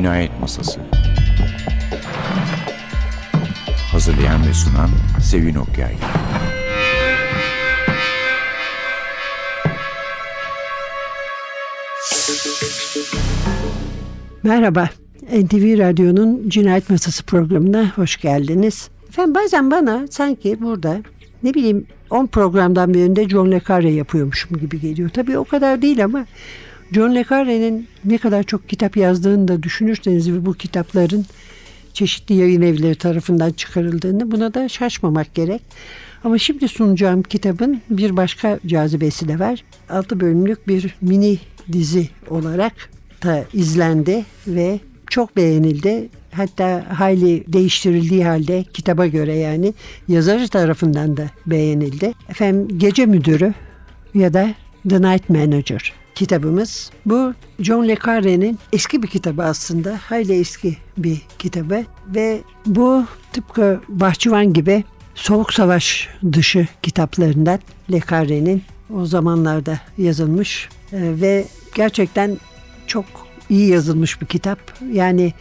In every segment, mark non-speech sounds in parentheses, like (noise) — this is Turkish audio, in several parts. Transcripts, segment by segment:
Cinayet Masası Hazırlayan ve sunan Sevin Okyay Merhaba, NTV Radyo'nun Cinayet Masası programına hoş geldiniz. Efendim bazen bana sanki burada ne bileyim 10 programdan bir önde John Le Carre yapıyormuşum gibi geliyor. Tabii o kadar değil ama John Le Carre'nin ne kadar çok kitap yazdığını da düşünürseniz ve bu kitapların çeşitli yayın evleri tarafından çıkarıldığını buna da şaşmamak gerek. Ama şimdi sunacağım kitabın bir başka cazibesi de var. 6 bölümlük bir mini dizi olarak da izlendi ve çok beğenildi. Hatta hayli değiştirildiği halde kitaba göre yani yazarı tarafından da beğenildi. Efendim Gece Müdürü ya da The Night Manager kitabımız. Bu John Le Carre'nin eski bir kitabı aslında. Hayli eski bir kitabı ve bu tıpkı Bahçıvan gibi Soğuk Savaş dışı kitaplarından Le Carre'nin o zamanlarda yazılmış ve gerçekten çok iyi yazılmış bir kitap. Yani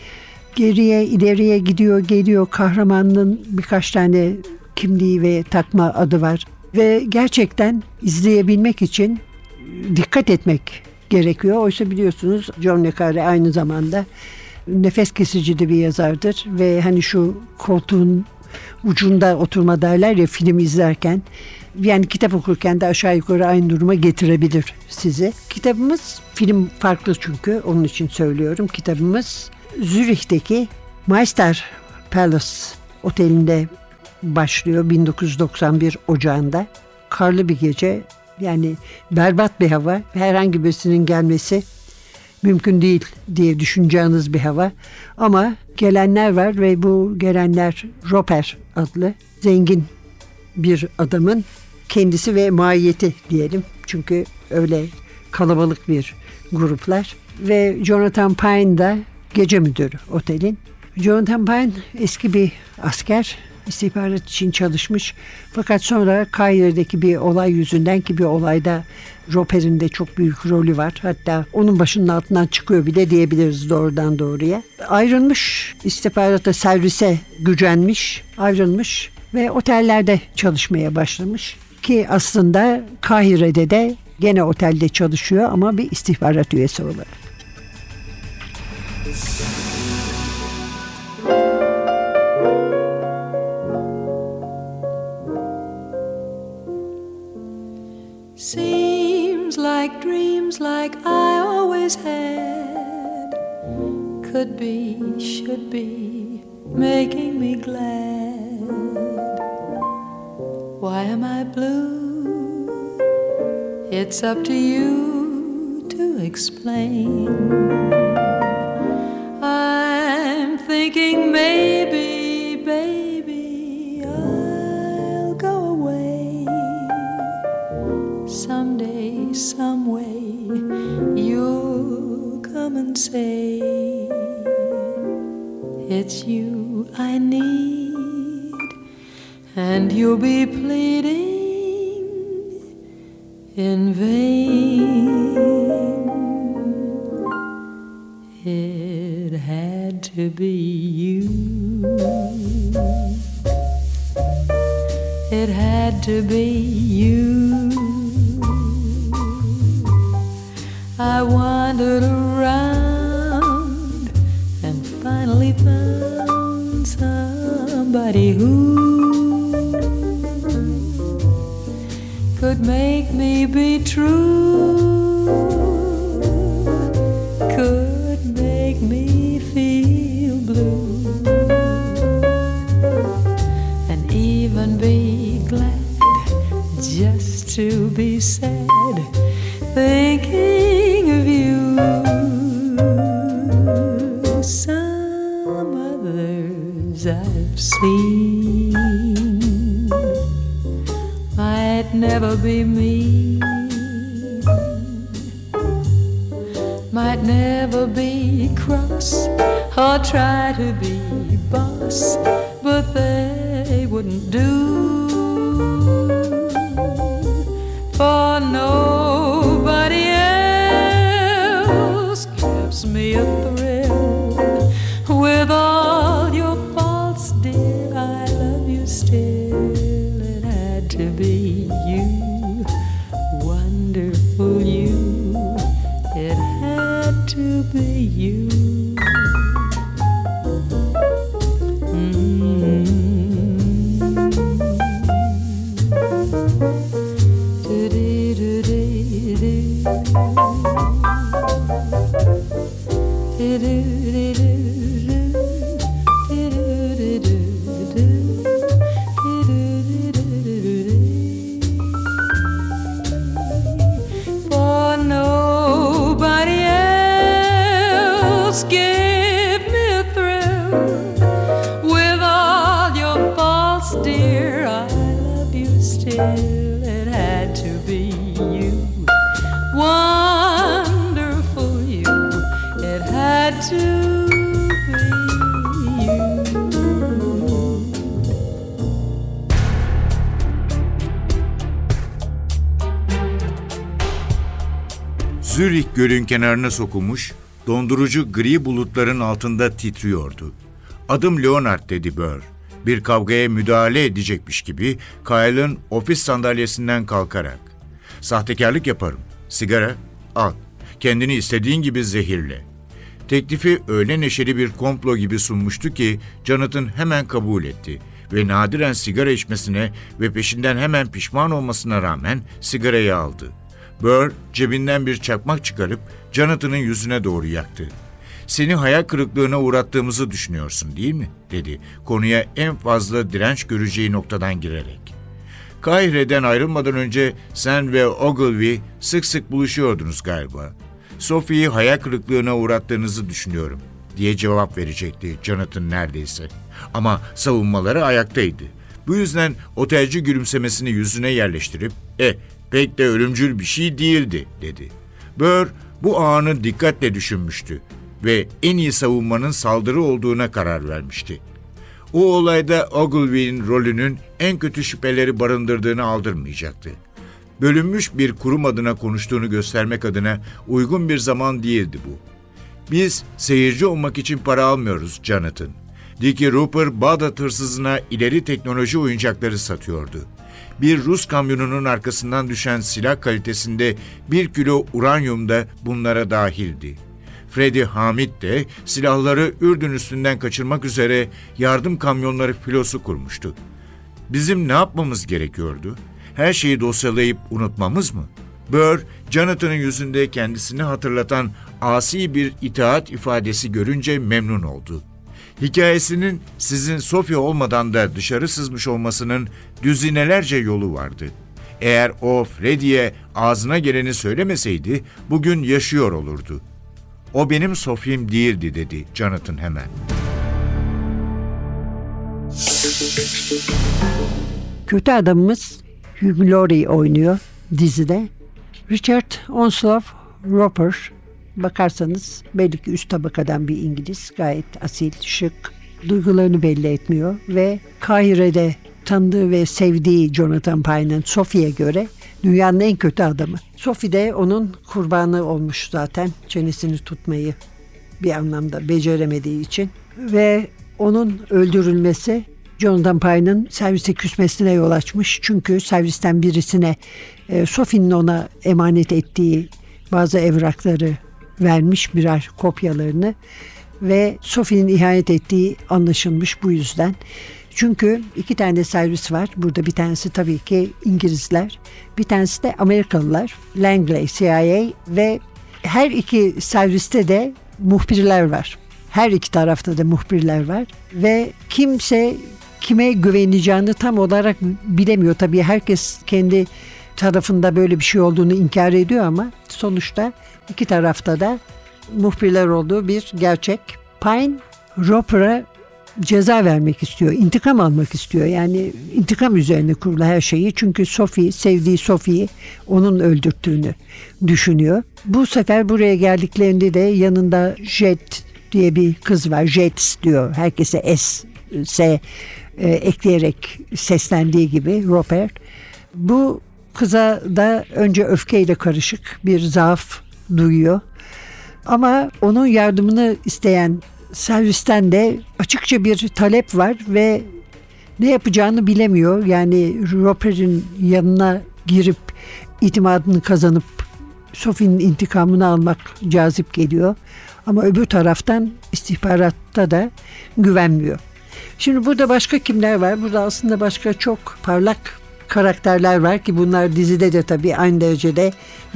geriye ileriye gidiyor geliyor kahramanın birkaç tane kimliği ve takma adı var. Ve gerçekten izleyebilmek için dikkat etmek gerekiyor. Oysa biliyorsunuz John Le Carre aynı zamanda nefes kesici de bir yazardır ve hani şu koltuğun ucunda oturma derler ya film izlerken yani kitap okurken de aşağı yukarı aynı duruma getirebilir sizi. Kitabımız film farklı çünkü onun için söylüyorum. Kitabımız Zürih'teki Meister Palace otelinde başlıyor 1991 Ocağı'nda. Karlı bir gece yani berbat bir hava herhangi birisinin gelmesi mümkün değil diye düşüneceğiniz bir hava. Ama gelenler var ve bu gelenler Roper adlı zengin bir adamın kendisi ve mahiyeti diyelim. Çünkü öyle kalabalık bir gruplar. Ve Jonathan Pine da gece müdürü otelin. Jonathan Pine eski bir asker istihbarat için çalışmış. Fakat sonra Kaire'deki bir olay yüzünden ki bir olayda Roper'in de çok büyük rolü var. Hatta onun başının altından çıkıyor bile diyebiliriz doğrudan doğruya. Ayrılmış, istihbarata servise gücenmiş, ayrılmış ve otellerde çalışmaya başlamış. Ki aslında Kahire'de de gene otelde çalışıyor ama bir istihbarat üyesi olarak. Dreams like I always had could be, should be, making me glad. Why am I blue? It's up to you to explain. I'm thinking maybe, baby, I'll go away someday, some it's you I need, and you'll be pleading in vain. It had to be you. It had to be you, wonderful you. It had to be you. Zürih gölün kenarına sokulmuş, dondurucu gri bulutların altında titriyordu. Adım Leonard dedi Burr. Bir kavgaya müdahale edecekmiş gibi Kyle'ın ofis sandalyesinden kalkarak. Sahtekarlık yaparım. Sigara? Al. Kendini istediğin gibi zehirle. Teklifi öyle neşeli bir komplo gibi sunmuştu ki Jonathan hemen kabul etti ve nadiren sigara içmesine ve peşinden hemen pişman olmasına rağmen sigarayı aldı. Burr cebinden bir çakmak çıkarıp Jonathan'ın yüzüne doğru yaktı. Seni hayal kırıklığına uğrattığımızı düşünüyorsun değil mi? dedi konuya en fazla direnç göreceği noktadan girerek. Kahire'den ayrılmadan önce sen ve Ogilvy sık sık buluşuyordunuz galiba. Sophie'yi hayal kırıklığına uğrattığınızı düşünüyorum diye cevap verecekti Jonathan neredeyse. Ama savunmaları ayaktaydı. Bu yüzden otelci gülümsemesini yüzüne yerleştirip e pek de ölümcül bir şey değildi dedi. Burr bu anı dikkatle düşünmüştü ve en iyi savunmanın saldırı olduğuna karar vermişti. O olayda Ogilvy'nin rolünün en kötü şüpheleri barındırdığını aldırmayacaktı. Bölünmüş bir kurum adına konuştuğunu göstermek adına uygun bir zaman değildi bu. Biz seyirci olmak için para almıyoruz Jonathan. Dickie Rupert Bağdat hırsızına ileri teknoloji oyuncakları satıyordu. Bir Rus kamyonunun arkasından düşen silah kalitesinde bir kilo uranyum da bunlara dahildi. Freddy Hamid de silahları Ürdün üstünden kaçırmak üzere yardım kamyonları filosu kurmuştu. Bizim ne yapmamız gerekiyordu? Her şeyi dosyalayıp unutmamız mı? Burr, Jonathan'ın yüzünde kendisini hatırlatan asi bir itaat ifadesi görünce memnun oldu. Hikayesinin sizin Sofya olmadan da dışarı sızmış olmasının düzinelerce yolu vardı. Eğer o Freddy'ye ağzına geleni söylemeseydi bugün yaşıyor olurdu. O benim Sofya'm değildi dedi Jonathan hemen. Kötü adamımız Hugh Laurie oynuyor dizide. Richard Onslow Roper bakarsanız belli ki üst tabakadan bir İngiliz gayet asil, şık, duygularını belli etmiyor ve Kahire'de tanıdığı ve sevdiği Jonathan Pye'nin Sophie'ye göre dünyanın en kötü adamı. Sophie de onun kurbanı olmuş zaten çenesini tutmayı bir anlamda beceremediği için ve onun öldürülmesi Jonathan Pye'nin servise küsmesine yol açmış. Çünkü servisten birisine e, Sophie'nin ona emanet ettiği bazı evrakları vermiş birer kopyalarını ve Sophie'nin ihanet ettiği anlaşılmış bu yüzden. Çünkü iki tane servis var. Burada bir tanesi tabii ki İngilizler. Bir tanesi de Amerikalılar. Langley, CIA ve her iki serviste de muhbirler var. Her iki tarafta da muhbirler var. Ve kimse kime güveneceğini tam olarak bilemiyor. Tabii herkes kendi tarafında böyle bir şey olduğunu inkar ediyor ama sonuçta iki tarafta da muhbirler olduğu bir gerçek. Pine Roper'a ceza vermek istiyor, intikam almak istiyor. Yani intikam üzerine kurulu her şeyi. Çünkü Sophie, sevdiği Sophie'yi onun öldürttüğünü düşünüyor. Bu sefer buraya geldiklerinde de yanında Jet diye bir kız var. Jet diyor. Herkese S, S e, ekleyerek seslendiği gibi Robert. Bu kıza da önce öfkeyle karışık bir zaaf duyuyor. Ama onun yardımını isteyen servisten de açıkça bir talep var ve ne yapacağını bilemiyor. Yani Roper'in yanına girip itimadını kazanıp Sophie'nin intikamını almak cazip geliyor. Ama öbür taraftan istihbaratta da güvenmiyor. Şimdi burada başka kimler var? Burada aslında başka çok parlak karakterler var ki bunlar dizide de tabii aynı derecede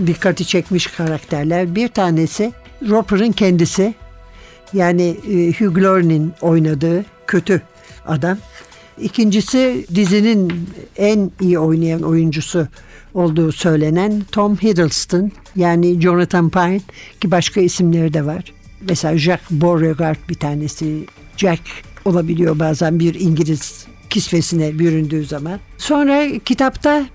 dikkati çekmiş karakterler. Bir tanesi Roper'ın kendisi. Yani e, Hugh Laurie'nin oynadığı kötü adam. İkincisi dizinin en iyi oynayan oyuncusu olduğu söylenen Tom Hiddleston yani Jonathan Pine ki başka isimleri de var. Mesela Jack Beauregard bir tanesi. Jack olabiliyor bazen bir İngiliz kisvesine büründüğü zaman. Sonra kitapta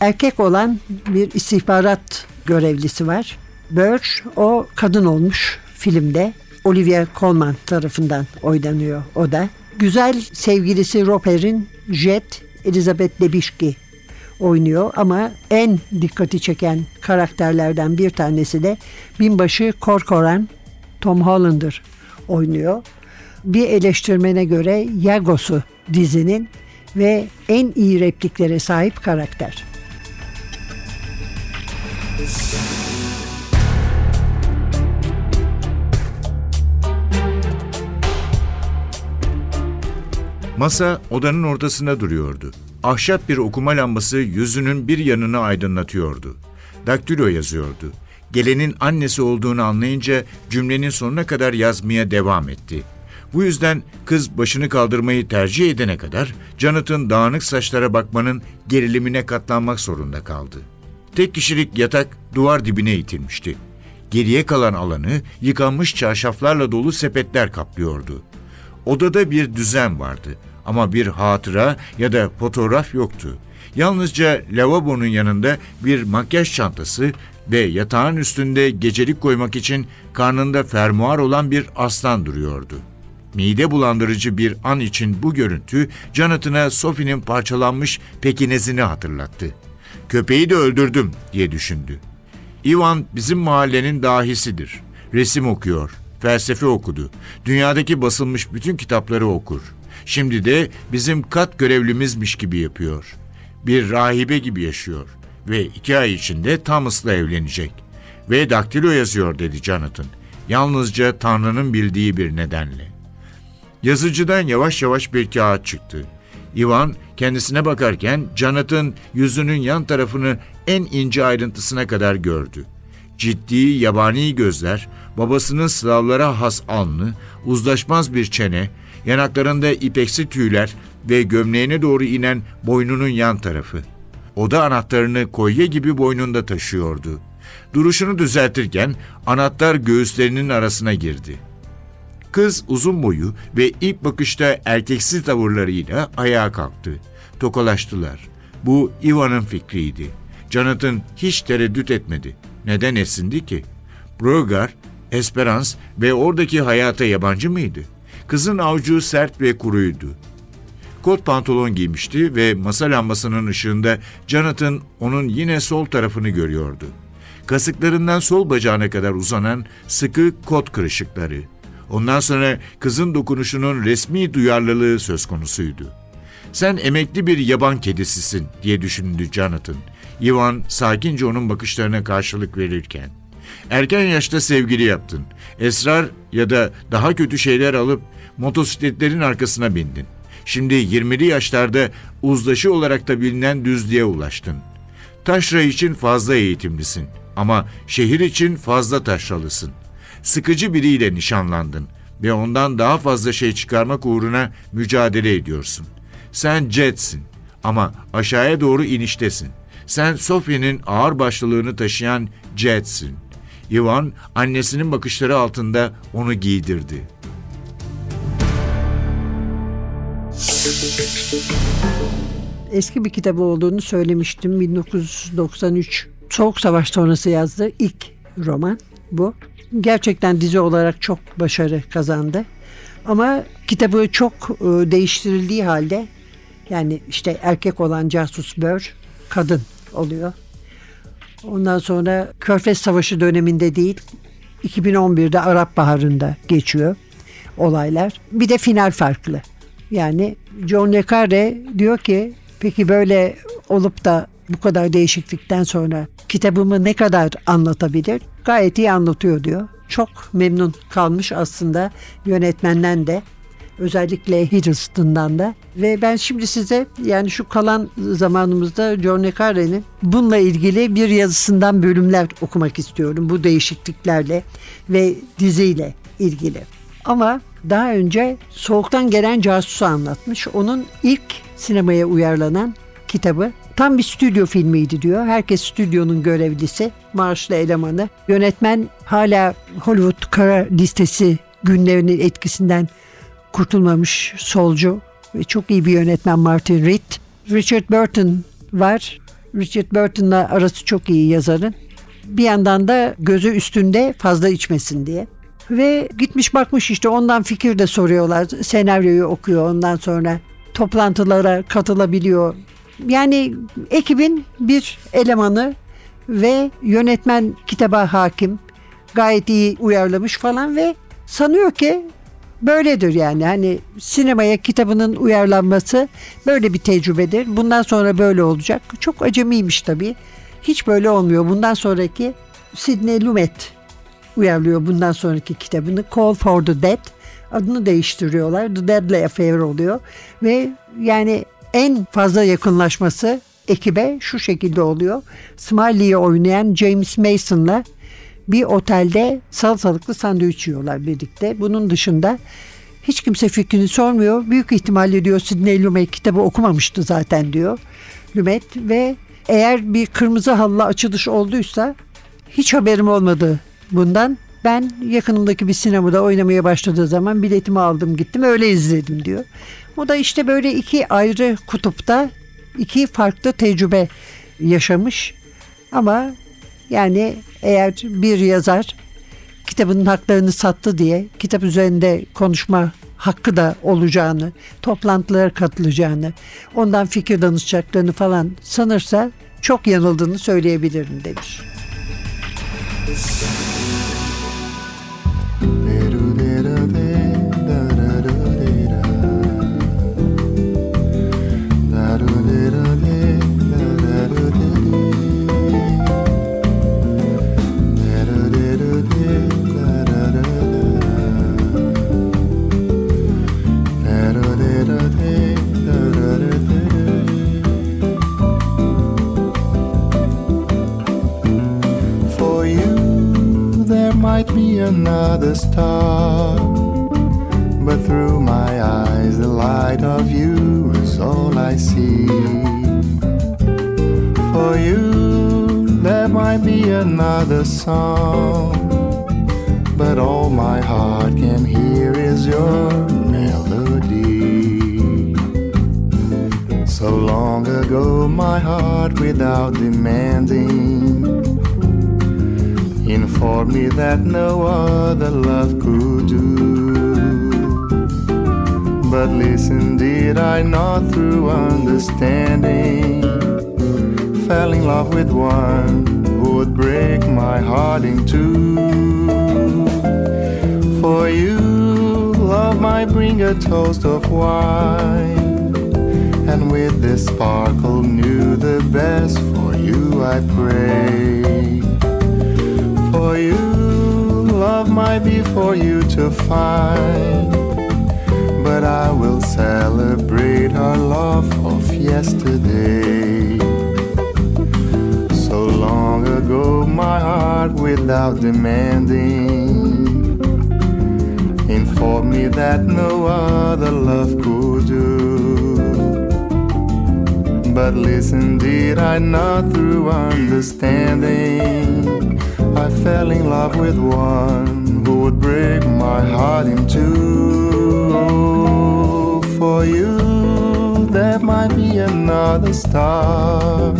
erkek olan bir istihbarat görevlisi var. Birch o kadın olmuş filmde. Olivia Colman tarafından oynanıyor o da. Güzel sevgilisi Roper'in Jet Elizabeth Debicki oynuyor ama en dikkati çeken karakterlerden bir tanesi de binbaşı Corcoran Tom Hollander oynuyor. Bir eleştirmene göre Yagos'u dizinin ve en iyi repliklere sahip karakter. Masa odanın ortasında duruyordu. Ahşap bir okuma lambası yüzünün bir yanını aydınlatıyordu. Daktilo yazıyordu. Gelenin annesi olduğunu anlayınca cümlenin sonuna kadar yazmaya devam etti. Bu yüzden kız başını kaldırmayı tercih edene kadar Jonathan dağınık saçlara bakmanın gerilimine katlanmak zorunda kaldı. Tek kişilik yatak duvar dibine itilmişti. Geriye kalan alanı yıkanmış çarşaflarla dolu sepetler kaplıyordu. Odada bir düzen vardı ama bir hatıra ya da fotoğraf yoktu. Yalnızca lavabonun yanında bir makyaj çantası ve yatağın üstünde gecelik koymak için karnında fermuar olan bir aslan duruyordu. Mide bulandırıcı bir an için bu görüntü Jonathan'a Sophie'nin parçalanmış pekinezini hatırlattı. Köpeği de öldürdüm diye düşündü. Ivan bizim mahallenin dahisidir. Resim okuyor, felsefe okudu. Dünyadaki basılmış bütün kitapları okur. Şimdi de bizim kat görevlimizmiş gibi yapıyor. Bir rahibe gibi yaşıyor ve iki ay içinde Thomas'la evlenecek. Ve daktilo yazıyor dedi Jonathan. Yalnızca Tanrı'nın bildiği bir nedenle. Yazıcıdan yavaş yavaş bir kağıt çıktı. Ivan kendisine bakarken Jonathan yüzünün yan tarafını en ince ayrıntısına kadar gördü. Ciddi, yabani gözler, babasının slavlara has alnı, uzlaşmaz bir çene, yanaklarında ipeksi tüyler ve gömleğine doğru inen boynunun yan tarafı. Oda anahtarını kolye gibi boynunda taşıyordu. Duruşunu düzeltirken anahtar göğüslerinin arasına girdi.'' Kız uzun boyu ve ilk bakışta erkeksiz tavırlarıyla ayağa kalktı. Tokalaştılar. Bu Ivan'ın fikriydi. Jonathan hiç tereddüt etmedi. Neden esindi ki? Brogar, Esperance ve oradaki hayata yabancı mıydı? Kızın avucu sert ve kuruydu. Kot pantolon giymişti ve masa lambasının ışığında Jonathan onun yine sol tarafını görüyordu. Kasıklarından sol bacağına kadar uzanan sıkı kot kırışıkları. Ondan sonra kızın dokunuşunun resmi duyarlılığı söz konusuydu. Sen emekli bir yaban kedisisin diye düşündü Jonathan. Ivan sakince onun bakışlarına karşılık verirken. Erken yaşta sevgili yaptın. Esrar ya da daha kötü şeyler alıp motosikletlerin arkasına bindin. Şimdi 20'li yaşlarda uzlaşı olarak da bilinen düzlüğe ulaştın. Taşra için fazla eğitimlisin ama şehir için fazla taşralısın sıkıcı biriyle nişanlandın ve ondan daha fazla şey çıkarmak uğruna mücadele ediyorsun. Sen Jet'sin ama aşağıya doğru iniştesin. Sen Sophie'nin ağır başlılığını taşıyan Jet'sin. Ivan annesinin bakışları altında onu giydirdi. Eski bir kitabı olduğunu söylemiştim. 1993 Soğuk Savaş sonrası yazdığı ilk roman bu gerçekten dizi olarak çok başarı kazandı. Ama kitabı çok e, değiştirildiği halde yani işte erkek olan casus Bör kadın oluyor. Ondan sonra Körfez Savaşı döneminde değil 2011'de Arap Baharı'nda geçiyor olaylar. Bir de final farklı. Yani John Le Carre diyor ki peki böyle olup da bu kadar değişiklikten sonra kitabımı ne kadar anlatabilir? Gayet iyi anlatıyor diyor. Çok memnun kalmış aslında yönetmenden de özellikle Hiddleston'dan da. Ve ben şimdi size yani şu kalan zamanımızda John Le Carre'nin bununla ilgili bir yazısından bölümler okumak istiyorum. Bu değişikliklerle ve diziyle ilgili. Ama daha önce Soğuktan Gelen Casus'u anlatmış. Onun ilk sinemaya uyarlanan kitabı tam bir stüdyo filmiydi diyor. Herkes stüdyonun görevlisi, maaşlı elemanı. Yönetmen hala Hollywood kara listesi günlerinin etkisinden kurtulmamış solcu ve çok iyi bir yönetmen Martin Reed. Richard Burton var. Richard Burton'la arası çok iyi yazarın. Bir yandan da gözü üstünde fazla içmesin diye. Ve gitmiş bakmış işte ondan fikir de soruyorlar. Senaryoyu okuyor ondan sonra toplantılara katılabiliyor. Yani ekibin bir elemanı ve yönetmen kitaba hakim. Gayet iyi uyarlamış falan ve sanıyor ki böyledir yani. Hani sinemaya kitabının uyarlanması böyle bir tecrübedir. Bundan sonra böyle olacak. Çok acemiymiş tabii. Hiç böyle olmuyor. Bundan sonraki Sidney Lumet uyarlıyor bundan sonraki kitabını. Call for the Dead. Adını değiştiriyorlar. The Deadly Affair oluyor. Ve yani en fazla yakınlaşması ekibe şu şekilde oluyor. Smiley'i oynayan James Mason'la bir otelde salatalıklı sandviç yiyorlar birlikte. Bunun dışında hiç kimse fikrini sormuyor. Büyük ihtimalle diyor Sidney Lumet kitabı okumamıştı zaten diyor. Lumet ve eğer bir kırmızı halılı açılış olduysa hiç haberim olmadı bundan. Ben yakınımdaki bir sinemada oynamaya başladığı zaman biletimi aldım gittim öyle izledim diyor. Bu da işte böyle iki ayrı kutupta iki farklı tecrübe yaşamış. Ama yani eğer bir yazar kitabının haklarını sattı diye kitap üzerinde konuşma hakkı da olacağını, toplantılara katılacağını, ondan fikir danışacaklarını falan sanırsa çok yanıldığını söyleyebilirim demiş. Song. But all my heart can hear is your melody. So long ago, my heart, without demanding, informed me that no other love could do. But listen, did I not through understanding fell in love with one would break my heart in two? For you, love might bring a toast of wine, and with this sparkle new the best for you I pray. For you, love might be for you to find, but I will celebrate our love of yesterday. Long ago, my heart, without demanding, informed me that no other love could do. But listen, did I not through understanding? I fell in love with one who would break my heart in two. For you, there might be another star.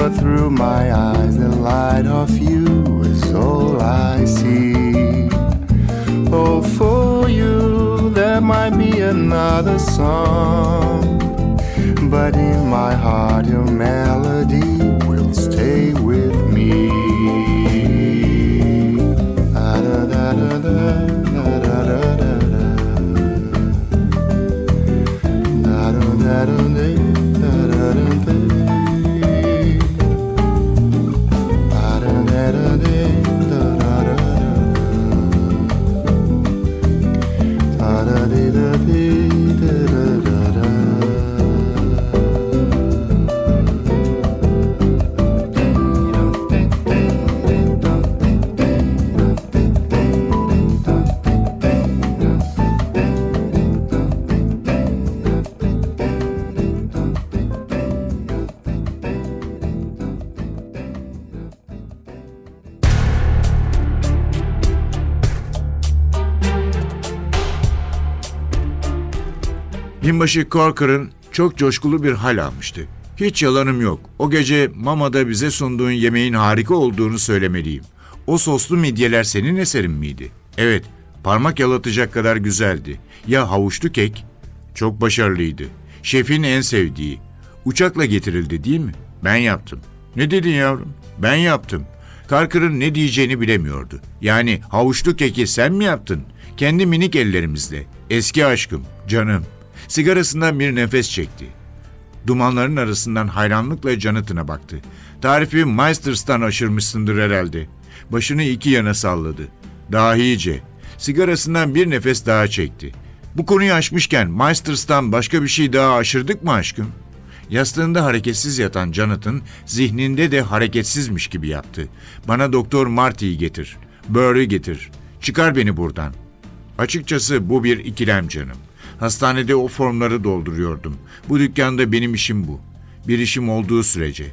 But through my eyes, the light of you is all I see. Oh, for you, there might be another song. But in my heart, your melody Binbaşı Corker'ın çok coşkulu bir hal almıştı. Hiç yalanım yok. O gece Mama'da bize sunduğun yemeğin harika olduğunu söylemeliyim. O soslu midyeler senin eserin miydi? Evet, parmak yalatacak kadar güzeldi. Ya havuçlu kek? Çok başarılıydı. Şefin en sevdiği. Uçakla getirildi değil mi? Ben yaptım. Ne dedin yavrum? Ben yaptım. Karkır'ın ne diyeceğini bilemiyordu. Yani havuçlu keki sen mi yaptın? Kendi minik ellerimizle. Eski aşkım, canım. Sigarasından bir nefes çekti. Dumanların arasından hayranlıkla Jonathan'a baktı. Tarifi Meisters'tan aşırmışsındır herhalde. Başını iki yana salladı. Dahice. Sigarasından bir nefes daha çekti. Bu konuyu açmışken Meisters'tan başka bir şey daha aşırdık mı aşkım? Yastığında hareketsiz yatan Jonathan zihninde de hareketsizmiş gibi yaptı. Bana Doktor Marty'yi getir. Burr'ı getir. Çıkar beni buradan. Açıkçası bu bir ikilem canım. Hastanede o formları dolduruyordum. Bu dükkanda benim işim bu. Bir işim olduğu sürece.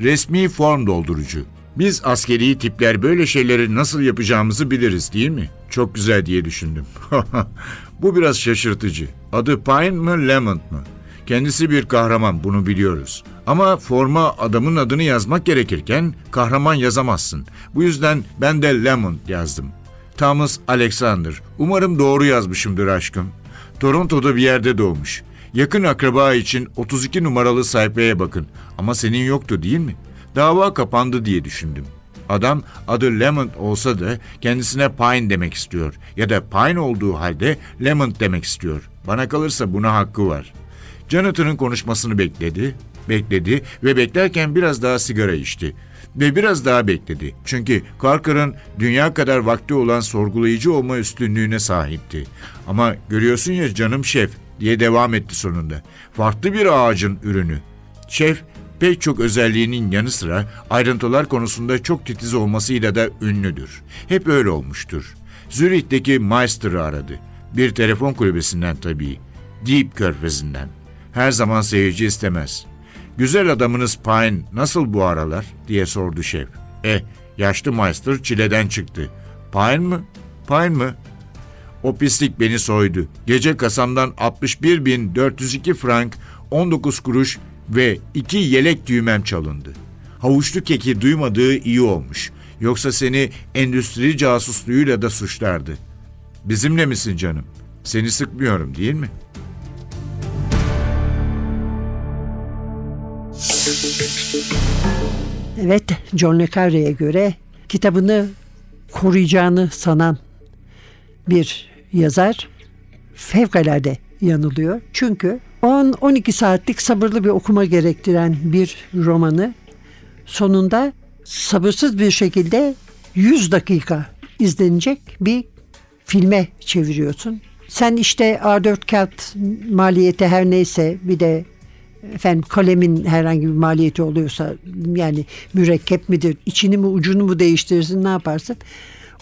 Resmi form doldurucu. Biz askeri tipler böyle şeyleri nasıl yapacağımızı biliriz değil mi? Çok güzel diye düşündüm. (laughs) bu biraz şaşırtıcı. Adı Pine mı Lemon mı? Kendisi bir kahraman bunu biliyoruz. Ama forma adamın adını yazmak gerekirken kahraman yazamazsın. Bu yüzden ben de Lemon yazdım. Thomas Alexander. Umarım doğru yazmışımdır aşkım. Toronto'da bir yerde doğmuş. Yakın akraba için 32 numaralı sayfaya bakın. Ama senin yoktu değil mi? Dava kapandı diye düşündüm. Adam adı Lemon olsa da kendisine Pine demek istiyor. Ya da Pine olduğu halde Lemon demek istiyor. Bana kalırsa buna hakkı var. Jonathan'ın konuşmasını bekledi, bekledi ve beklerken biraz daha sigara içti. Ve biraz daha bekledi. Çünkü Carker'ın dünya kadar vakti olan sorgulayıcı olma üstünlüğüne sahipti. Ama görüyorsun ya canım şef diye devam etti sonunda. Farklı bir ağacın ürünü. Şef pek çok özelliğinin yanı sıra ayrıntılar konusunda çok titiz olmasıyla da ünlüdür. Hep öyle olmuştur. Zürih'teki Meister'ı aradı. Bir telefon kulübesinden tabii. Deep Körfezi'nden. Her zaman seyirci istemez. Güzel adamınız Pine nasıl bu aralar diye sordu şef. Eh yaşlı Meister çileden çıktı. Pine mı? Pine mı? O pislik beni soydu. Gece kasamdan 61.402 frank, 19 kuruş ve iki yelek düğmem çalındı. Havuçlu keki duymadığı iyi olmuş. Yoksa seni endüstri casusluğuyla da suçlardı. Bizimle misin canım? Seni sıkmıyorum değil mi?'' Evet, John le Carre'ye göre kitabını koruyacağını sanan bir yazar fevkalade yanılıyor. Çünkü 10-12 saatlik sabırlı bir okuma gerektiren bir romanı sonunda sabırsız bir şekilde 100 dakika izlenecek bir filme çeviriyorsun. Sen işte A4 kağıt maliyeti her neyse bir de efendim kalemin herhangi bir maliyeti oluyorsa yani mürekkep midir içini mi ucunu mu değiştirirsin ne yaparsın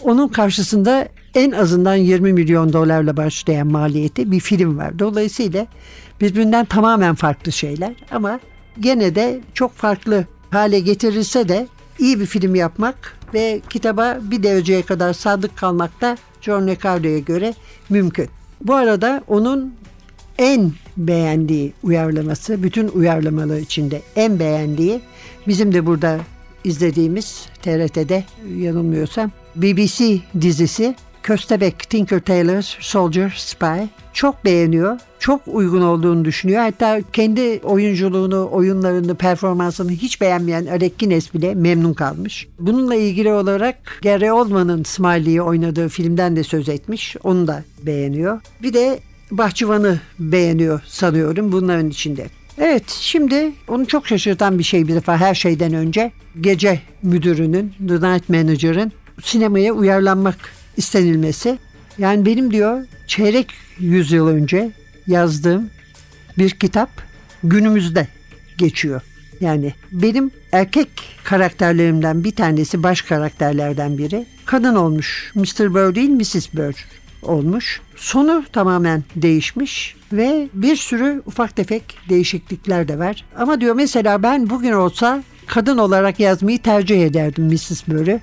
onun karşısında en azından 20 milyon dolarla başlayan maliyeti bir film var. Dolayısıyla birbirinden tamamen farklı şeyler ama gene de çok farklı hale getirilse de iyi bir film yapmak ve kitaba bir dereceye kadar sadık kalmak da John Le Carre'ye göre mümkün. Bu arada onun en beğendiği uyarlaması, bütün uyarlamalar içinde en beğendiği bizim de burada izlediğimiz TRT'de yanılmıyorsam BBC dizisi Köstebek Tinker Tailor Soldier Spy çok beğeniyor. Çok uygun olduğunu düşünüyor. Hatta kendi oyunculuğunu, oyunlarını, performansını hiç beğenmeyen Alec Guinness bile memnun kalmış. Bununla ilgili olarak Gary Oldman'ın Smiley'i oynadığı filmden de söz etmiş. Onu da beğeniyor. Bir de Bahçıvan'ı beğeniyor sanıyorum bunların içinde. Evet şimdi onu çok şaşırtan bir şey bir defa her şeyden önce gece müdürünün, The Night Manager'ın sinemaya uyarlanmak istenilmesi. Yani benim diyor çeyrek yüzyıl önce yazdığım bir kitap günümüzde geçiyor. Yani benim erkek karakterlerimden bir tanesi baş karakterlerden biri kadın olmuş. Mr. Burr değil Mrs. Burr olmuş. Sonu tamamen değişmiş ve bir sürü ufak tefek değişiklikler de var. Ama diyor mesela ben bugün olsa kadın olarak yazmayı tercih ederdim Mrs. Burr'ü.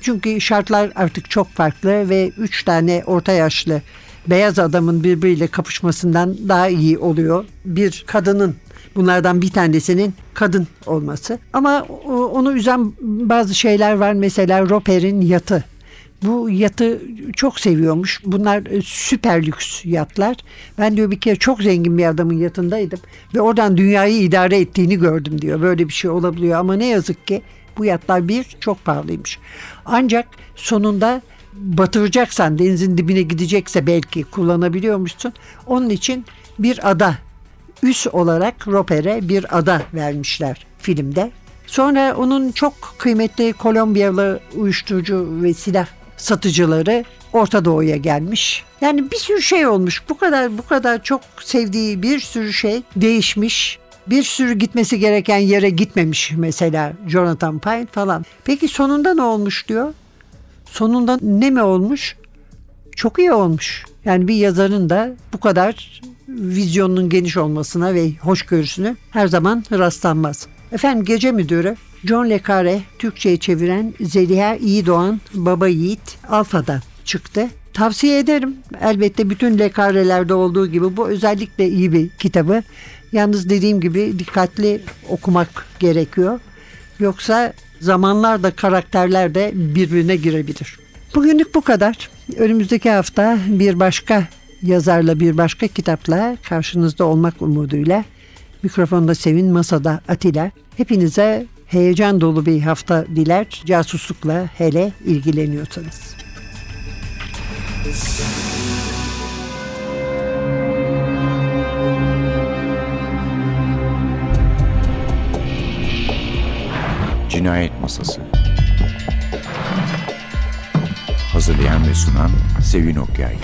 Çünkü şartlar artık çok farklı ve üç tane orta yaşlı beyaz adamın birbiriyle kapışmasından daha iyi oluyor. Bir kadının bunlardan bir tanesinin kadın olması. Ama onu üzen bazı şeyler var. Mesela Roper'in yatı. Bu yatı çok seviyormuş. Bunlar e, süper lüks yatlar. Ben diyor bir kere çok zengin bir adamın yatındaydım ve oradan dünyayı idare ettiğini gördüm diyor. Böyle bir şey olabiliyor ama ne yazık ki bu yatlar bir çok pahalıymış. Ancak sonunda batıracaksan denizin dibine gidecekse belki kullanabiliyormuşsun. Onun için bir ada üs olarak Roper'e bir ada vermişler filmde. Sonra onun çok kıymetli Kolombiyalı uyuşturucu ve silah satıcıları Orta Doğu'ya gelmiş. Yani bir sürü şey olmuş. Bu kadar bu kadar çok sevdiği bir sürü şey değişmiş. Bir sürü gitmesi gereken yere gitmemiş mesela Jonathan Pine falan. Peki sonunda ne olmuş diyor? Sonunda ne mi olmuş? Çok iyi olmuş. Yani bir yazarın da bu kadar vizyonunun geniş olmasına ve hoşgörüsünü her zaman rastlanmaz. Efendim gece müdürü John Le Carre Türkçe'ye çeviren Zeliha İyi Doğan Baba Yiğit Alfa'da çıktı. Tavsiye ederim. Elbette bütün Le Carre'lerde olduğu gibi bu özellikle iyi bir kitabı. Yalnız dediğim gibi dikkatli okumak gerekiyor. Yoksa zamanlarda karakterler de birbirine girebilir. Bugünlük bu kadar. Önümüzdeki hafta bir başka yazarla bir başka kitapla karşınızda olmak umuduyla mikrofonda Sevin Masada Atilla. Hepinize heyecan dolu bir hafta diler. Casuslukla hele ilgileniyorsanız. Cinayet Masası Hazırlayan ve sunan Sevin Okyay